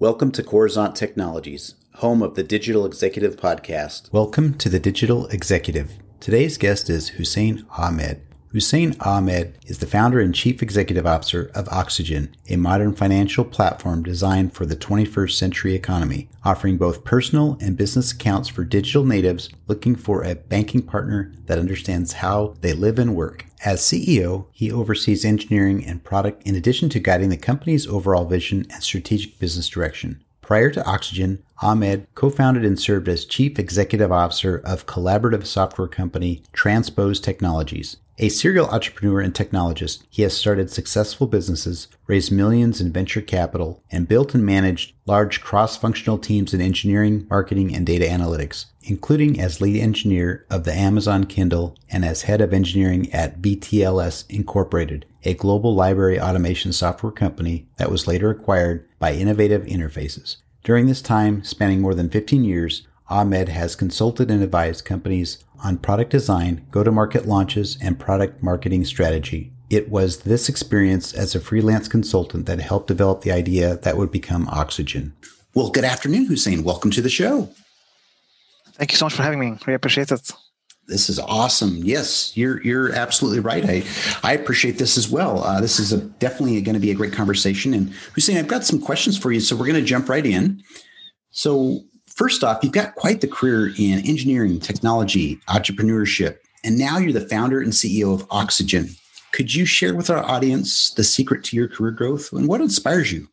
Welcome to Coruzant Technologies, home of the Digital Executive Podcast. Welcome to the Digital Executive. Today's guest is Hussein Ahmed. Hussein Ahmed is the founder and chief executive officer of Oxygen, a modern financial platform designed for the 21st century economy, offering both personal and business accounts for digital natives looking for a banking partner that understands how they live and work. As CEO, he oversees engineering and product in addition to guiding the company's overall vision and strategic business direction. Prior to Oxygen, Ahmed co-founded and served as chief executive officer of collaborative software company Transpose Technologies. A serial entrepreneur and technologist, he has started successful businesses, raised millions in venture capital, and built and managed large cross functional teams in engineering, marketing, and data analytics, including as lead engineer of the Amazon Kindle and as head of engineering at VTLS Incorporated, a global library automation software company that was later acquired by Innovative Interfaces. During this time, spanning more than 15 years, Ahmed has consulted and advised companies on product design, go to market launches, and product marketing strategy. It was this experience as a freelance consultant that helped develop the idea that would become Oxygen. Well, good afternoon, Hussein. Welcome to the show. Thank you so much for having me. We appreciate it. This is awesome. Yes, you're you're absolutely right. I I appreciate this as well. Uh, this is a, definitely going to be a great conversation. And Hussein, I've got some questions for you, so we're going to jump right in. So First off, you've got quite the career in engineering, technology, entrepreneurship, and now you're the founder and CEO of Oxygen. Could you share with our audience the secret to your career growth and what inspires you?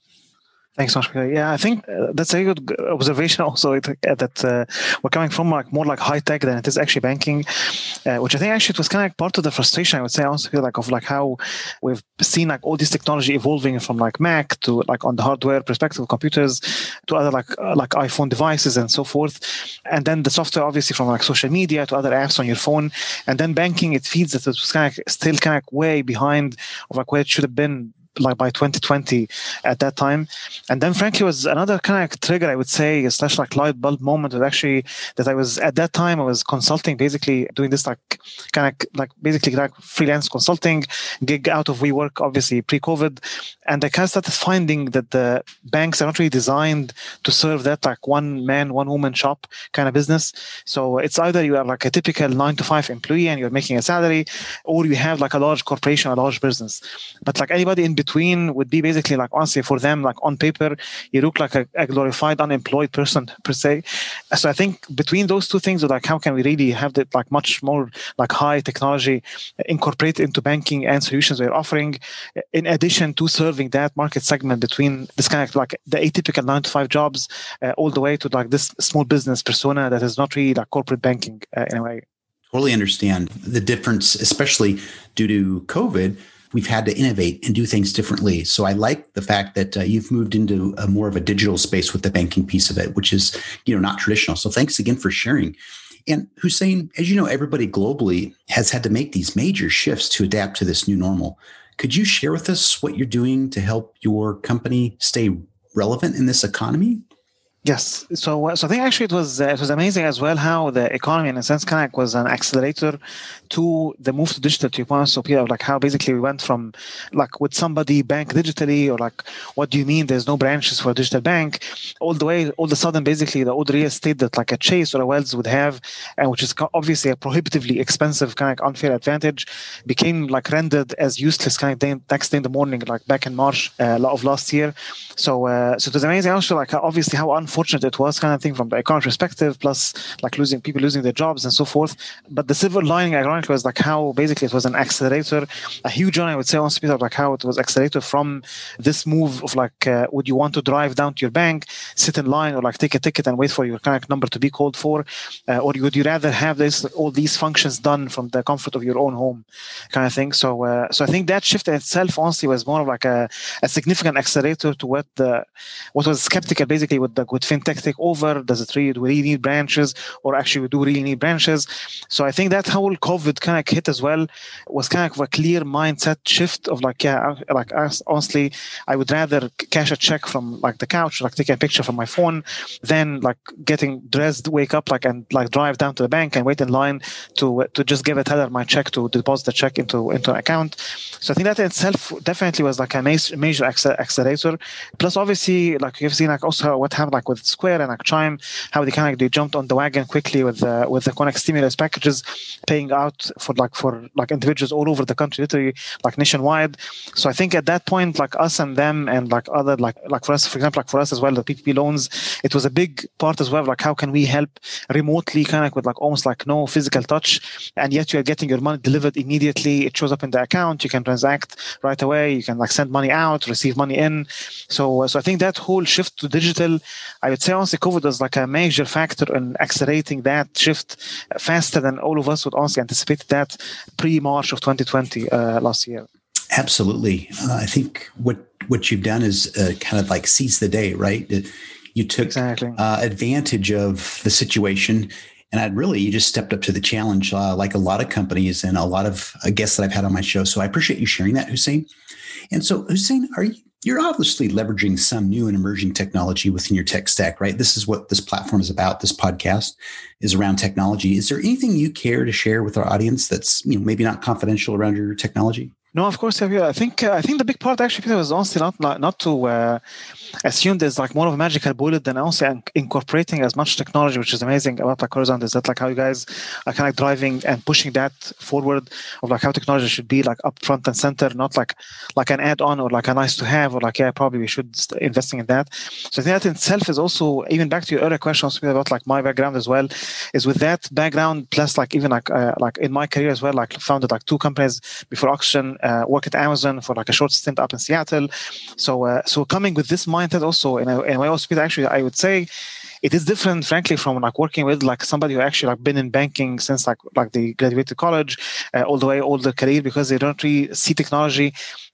Thanks so much. Yeah, I think uh, that's a good observation. Also, that uh, we're coming from like more like high tech than it is actually banking, uh, which I think actually it was kind of like part of the frustration. I would say I also feel like of like how we've seen like all this technology evolving from like Mac to like on the hardware perspective of computers to other like uh, like iPhone devices and so forth, and then the software obviously from like social media to other apps on your phone, and then banking it feeds that it was kind of still kind of way behind of like where it should have been like by 2020 at that time. And then frankly was another kind of trigger, I would say, slash like light bulb moment was actually that I was at that time I was consulting, basically doing this like kind of like basically like freelance consulting gig out of WeWork, obviously pre-COVID. And I kind of started finding that the banks are not really designed to serve that like one man, one woman shop kind of business. So it's either you are like a typical nine to five employee and you're making a salary, or you have like a large corporation, a large business. But like anybody in between between would be basically like honestly for them like on paper you look like a, a glorified unemployed person per se. So i think between those two things like how can we really have that like much more like high technology incorporated into banking and solutions we're offering in addition to serving that market segment between this kind of like the atypical nine to five jobs uh, all the way to like this small business persona that is not really like corporate banking uh, in a way. Totally understand the difference especially due to covid we've had to innovate and do things differently. So I like the fact that uh, you've moved into a more of a digital space with the banking piece of it, which is you know not traditional. So thanks again for sharing. And Hussein, as you know, everybody globally has had to make these major shifts to adapt to this new normal. Could you share with us what you're doing to help your company stay relevant in this economy? Yes. So, so I think actually it was uh, it was amazing as well how the economy, in a sense, kind of was an accelerator to the move to digital. To your point, so Peter, like how basically we went from like would somebody bank digitally, or like what do you mean? There's no branches for a digital bank, all the way, all of a sudden, basically the old real estate that like a Chase or a Wells would have, and which is obviously a prohibitively expensive kind of unfair advantage, became like rendered as useless kind of day, next day in the morning, like back in March uh, lot of last year. So, uh, so it was amazing. Also, like obviously how unfair unfortunate it was kind of thing from the economic perspective, plus like losing people losing their jobs and so forth. But the silver lining, ironically, was like how basically it was an accelerator, a huge one, I would say, on speed of like how it was accelerated from this move of like, uh, would you want to drive down to your bank, sit in line, or like take a ticket and wait for your kind of number to be called for, uh, or would you rather have this all these functions done from the comfort of your own home, kind of thing. So, uh, so I think that shift in itself, honestly, was more of like a, a significant accelerator to what the what was skeptical basically with the would fintech take over? Does it really, do we really need branches, or actually we do really need branches? So I think that whole COVID kind of hit as well was kind of a clear mindset shift of like, yeah, like us, honestly, I would rather cash a check from like the couch, like take a picture from my phone, than like getting dressed, wake up like and like drive down to the bank and wait in line to to just give a teller my check to deposit the check into into an account. So I think that itself definitely was like a major, major accelerator. Plus, obviously, like you've seen, like also what happened like with Square and Chime, how they kind of they jumped on the wagon quickly with the with the Connect stimulus packages, paying out for like for like individuals all over the country, literally like nationwide. So I think at that point, like us and them and like other like like for us, for example, like for us as well, the PPP loans, it was a big part as well. Like how can we help remotely, kind of with like almost like no physical touch, and yet you are getting your money delivered immediately. It shows up in the account. You can transact right away. You can like send money out, receive money in. So so I think that whole shift to digital, I would say honestly, COVID was like a major factor in accelerating that shift faster than all of us would honestly anticipate that pre March of 2020 uh, last year. Absolutely, uh, I think what what you've done is uh, kind of like seize the day, right? You took exactly. Uh, advantage of the situation and I really you just stepped up to the challenge, uh, like a lot of companies and a lot of uh, guests that I've had on my show. So I appreciate you sharing that, Hussein. And so, Hussein, are you you're obviously leveraging some new and emerging technology within your tech stack, right? This is what this platform is about. This podcast is around technology. Is there anything you care to share with our audience that's you know maybe not confidential around your technology? No, of course, I think uh, I think the big part actually was honestly not not, not to uh, assume there's like more of a magical bullet than also incorporating as much technology, which is amazing about like Coruzant. Is that like how you guys are kind of driving and pushing that forward of like how technology should be like up front and center, not like like an add-on or like a nice to have or like yeah, probably we should investing in that. So I think that in itself is also even back to your earlier question also about like my background as well is with that background plus like even like uh, like in my career as well like founded like two companies before Oxygen, uh, worked at Amazon for like a short stint up in Seattle. So uh, so coming with this mindset also and a, in a way also actually I would say it is different frankly from like working with like somebody who actually like been in banking since like like they graduated college uh, all the way all the career because they don't really see technology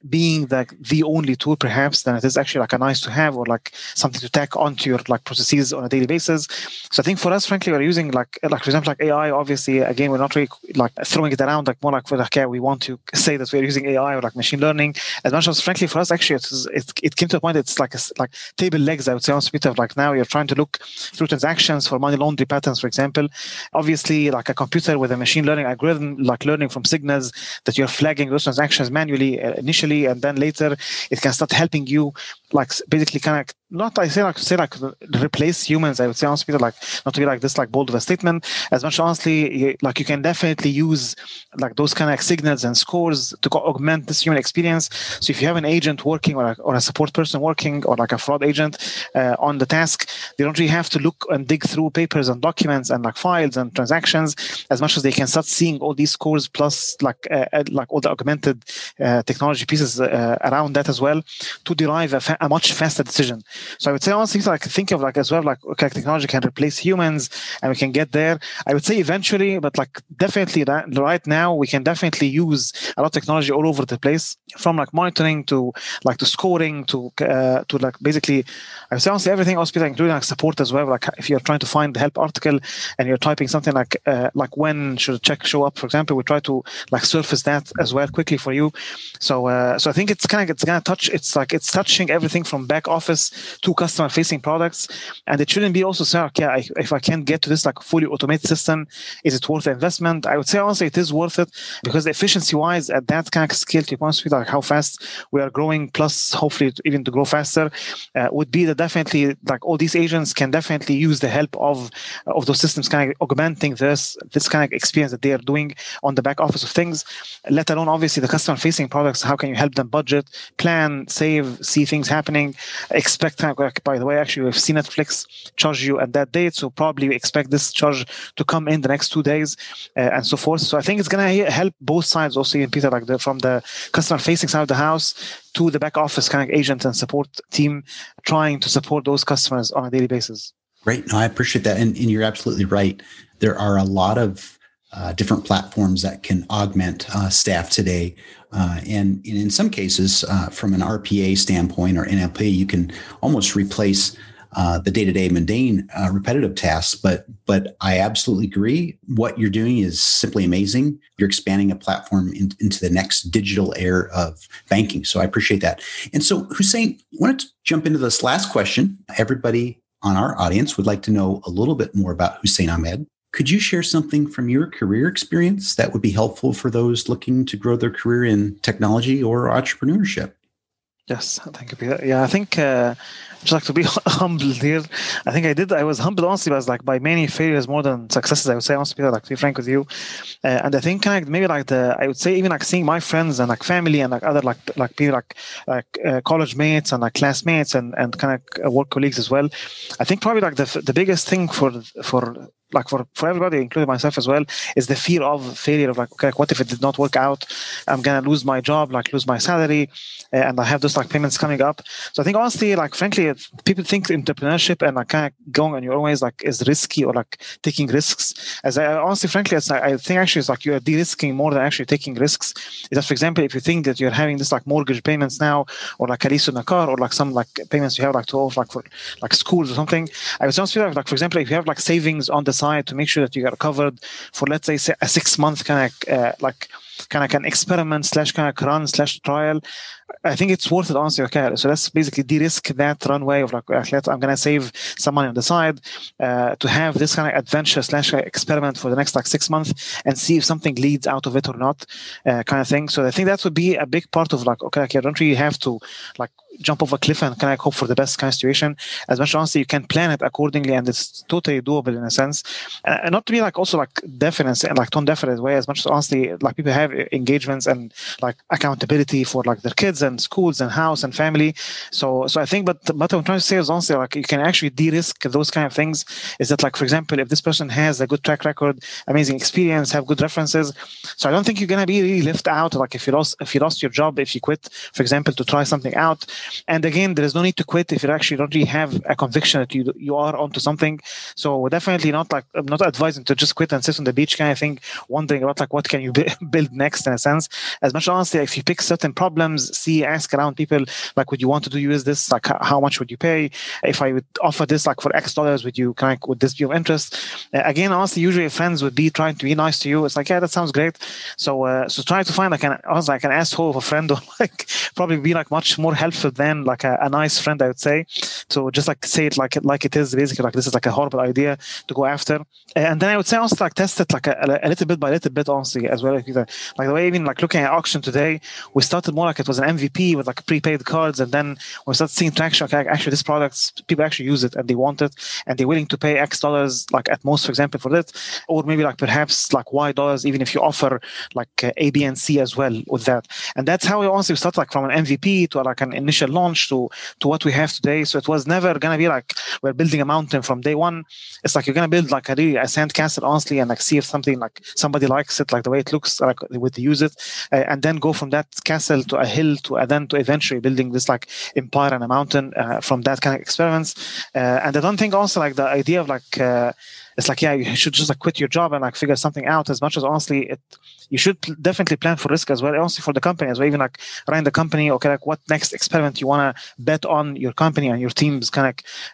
being like the only tool perhaps then it is actually like a nice to have or like something to tack onto your like processes on a daily basis. So i think for us frankly we're using like like for example like ai obviously again we're not really like throwing it around like more like for like yeah we want to say that we're using ai or like machine learning. As much as frankly for us actually it's, it, it came to a point it's like a, like table legs i would say on bit of like now you're trying to look through transactions for money laundering patterns for example. Obviously like a computer with a machine learning algorithm like learning from signals that you're flagging those transactions manually uh, initially and then later it can start helping you like basically kind of not I say like say like replace humans. I would say honestly like not to be like this like bold of a statement. As much honestly like you can definitely use like those kind of signals and scores to augment this human experience. So if you have an agent working or, or a support person working or like a fraud agent uh, on the task, they don't really have to look and dig through papers and documents and like files and transactions as much as they can start seeing all these scores plus like uh, like all the augmented uh, technology pieces uh, around that as well to derive a, fa- a much faster decision. So I would say honestly, like think of like as well, like okay, technology can replace humans and we can get there. I would say eventually, but like definitely that right now we can definitely use a lot of technology all over the place, from like monitoring to like to scoring to uh, to like basically, I would say honestly everything else, including like support as well. Like if you're trying to find the help article and you're typing something like uh, like when should a check show up, for example, we try to like surface that as well quickly for you. So uh, so I think it's kind of it's gonna touch. It's like it's touching everything from back office to customer facing products. And it shouldn't be also say, okay, if I can't get to this like fully automated system, is it worth the investment? I would say honestly, it is worth it because efficiency wise at that kind of scale, to be like how fast we are growing, plus hopefully even to grow faster, uh, would be that definitely like all these agents can definitely use the help of of those systems kind of augmenting this this kind of experience that they are doing on the back office of things, let alone obviously the customer facing products. How can you help them budget, plan, save, see things happening, expect by the way, actually, we've seen Netflix charge you at that date, so probably expect this charge to come in the next two days, uh, and so forth. So I think it's going to help both sides, also in Peter, like the, from the customer-facing side of the house to the back office kind of agent and support team, trying to support those customers on a daily basis. Great, no, I appreciate that, and, and you're absolutely right. There are a lot of uh, different platforms that can augment uh, staff today. Uh, and, in some cases, uh, from an RPA standpoint or NLP, you can almost replace uh, the day-to-day mundane uh, repetitive tasks. But but i absolutely agree. What you're doing is simply amazing. You're expanding a platform in, into the next digital era of banking. So i appreciate that. And so hussein I wanted to jump into this last question. Everybody on our audience would like to know a little bit more about hussein ahmed could you share something from your career experience that would be helpful for those looking to grow their career in technology or entrepreneurship Yes, you, Peter. Yeah, I think uh, just like to be humble here. I think I did. I was humbled honestly, but like by many failures more than successes. I would say honestly, like to be frank with you. Uh, and I think of maybe like the I would say even like seeing my friends and like family and like other like like people like like uh, college mates and like classmates and and kind of work colleagues as well. I think probably like the the biggest thing for for like for, for everybody, including myself as well, is the fear of failure of like, okay, what if it did not work out? I'm gonna lose my job, like lose my salary, uh, and I have those like payments coming up. So I think honestly, like frankly, people think entrepreneurship and like kind of going on your own ways like is risky or like taking risks. As I honestly, frankly, it's, I think actually it's like you're de-risking more than actually taking risks. Is for example, if you think that you're having this like mortgage payments now, or like a lease on a car, or like some like payments you have like to off like for like schools or something. I would honestly like, like for example, if you have like savings on the side to make sure that you are covered for let's say a six month kind of uh, like kind of an experiment slash kind of run slash trial I think it's worth it honestly. Okay, so let's basically de-risk that runway of like, let's, I'm to save some money on the side uh, to have this kind of adventure slash experiment for the next like six months and see if something leads out of it or not, uh, kind of thing. So I think that would be a big part of like, okay, okay, don't really have to like jump off a cliff and can I hope for the best kind of situation. As much as honestly, you can plan it accordingly, and it's totally doable in a sense. Uh, and not to be like also like definite and like tone definite way. As much as honestly, like people have engagements and like accountability for like their kids and schools and house and family. So so I think, but what I'm trying to say is honestly, like you can actually de-risk those kind of things. Is that like for example, if this person has a good track record, amazing experience, have good references, so I don't think you're gonna be really left out. Like if you lost if you lost your job, if you quit, for example, to try something out. And again, there is no need to quit if you actually don't really have a conviction that you you are onto something. So definitely not like I'm not advising to just quit and sit on the beach kind of thing, wondering about like what can you build next in a sense. As much honestly, if you pick certain problems, see ask around people like, would you want to do use this? Like, how much would you pay? If I would offer this like for X dollars, would you kind of would this be of interest? Uh, again, honestly, usually friends would be trying to be nice to you. It's like, yeah, that sounds great. So, uh, so try to find like an was like an asshole of a friend or like probably be like much more helpful than like a, a nice friend, I would say. So just like say it like like it is basically like this is like a horrible idea to go after. And then I would say also like test it like a, a little bit by little bit honestly as well. Like the way even like looking at Oxygen today, we started more like it was an MVP with like prepaid cards, and then we start seeing traction. Okay, actually, this product people actually use it and they want it, and they're willing to pay X dollars, like at most, for example, for it, or maybe like perhaps like Y dollars, even if you offer like A, B, and C as well with that. And that's how we honestly start like from an MVP to like an initial launch to to what we have today. So it was never gonna be like we're building a mountain from day one. It's like you're gonna build like a really a sand castle honestly, and like see if something like somebody likes it, like the way it looks, like they would use it, uh, and then go from that castle to a hill to and then to eventually building this like empire and a mountain uh, from that kind of experiments. Uh, and I don't think also like the idea of like uh, it's like yeah you should just like quit your job and like figure something out. As much as honestly it you should definitely plan for risk as well honestly for the company as well even like running the company. Okay like what next experiment you want to bet on your company and your team's kind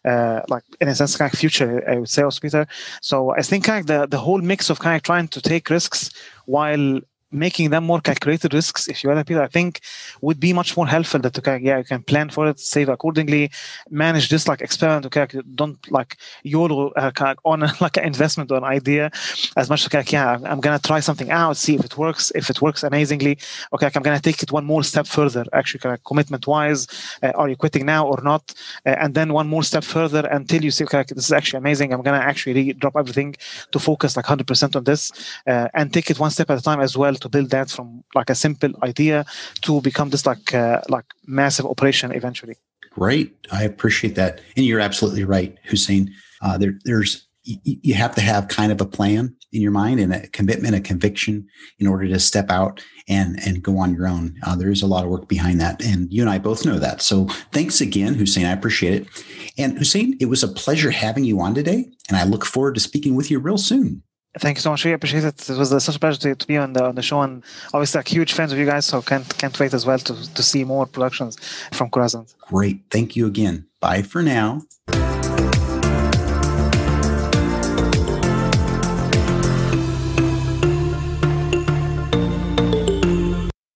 of uh, like in a sense kind of future i would say also peter. So i think kind of the, the whole mix of kind of trying to take risks while making them more calculated risks, if you want to, I think would be much more helpful that okay, yeah, you can plan for it, save accordingly, manage this like experiment, okay, don't like YOLO uh, on like an investment or an idea as much as, okay, yeah, I'm gonna try something out, see if it works. If it works amazingly, okay, I'm gonna take it one more step further, actually, of commitment wise, uh, are you quitting now or not? Uh, and then one more step further until you see, okay, this is actually amazing. I'm gonna actually drop everything to focus like 100% on this uh, and take it one step at a time as well to build that from like a simple idea to become this like uh, like massive operation eventually. Great, I appreciate that, and you're absolutely right, Hussein. Uh, there, there's you have to have kind of a plan in your mind and a commitment, a conviction in order to step out and and go on your own. Uh, there is a lot of work behind that, and you and I both know that. So thanks again, Hussein. I appreciate it. And Hussein, it was a pleasure having you on today, and I look forward to speaking with you real soon. Thank you so much. Really appreciate it. It was such a pleasure to, to, be on the on the show, and obviously, like huge fans of you guys. So can't can't wait as well to to see more productions from Coruzant. Great. Thank you again. Bye for now.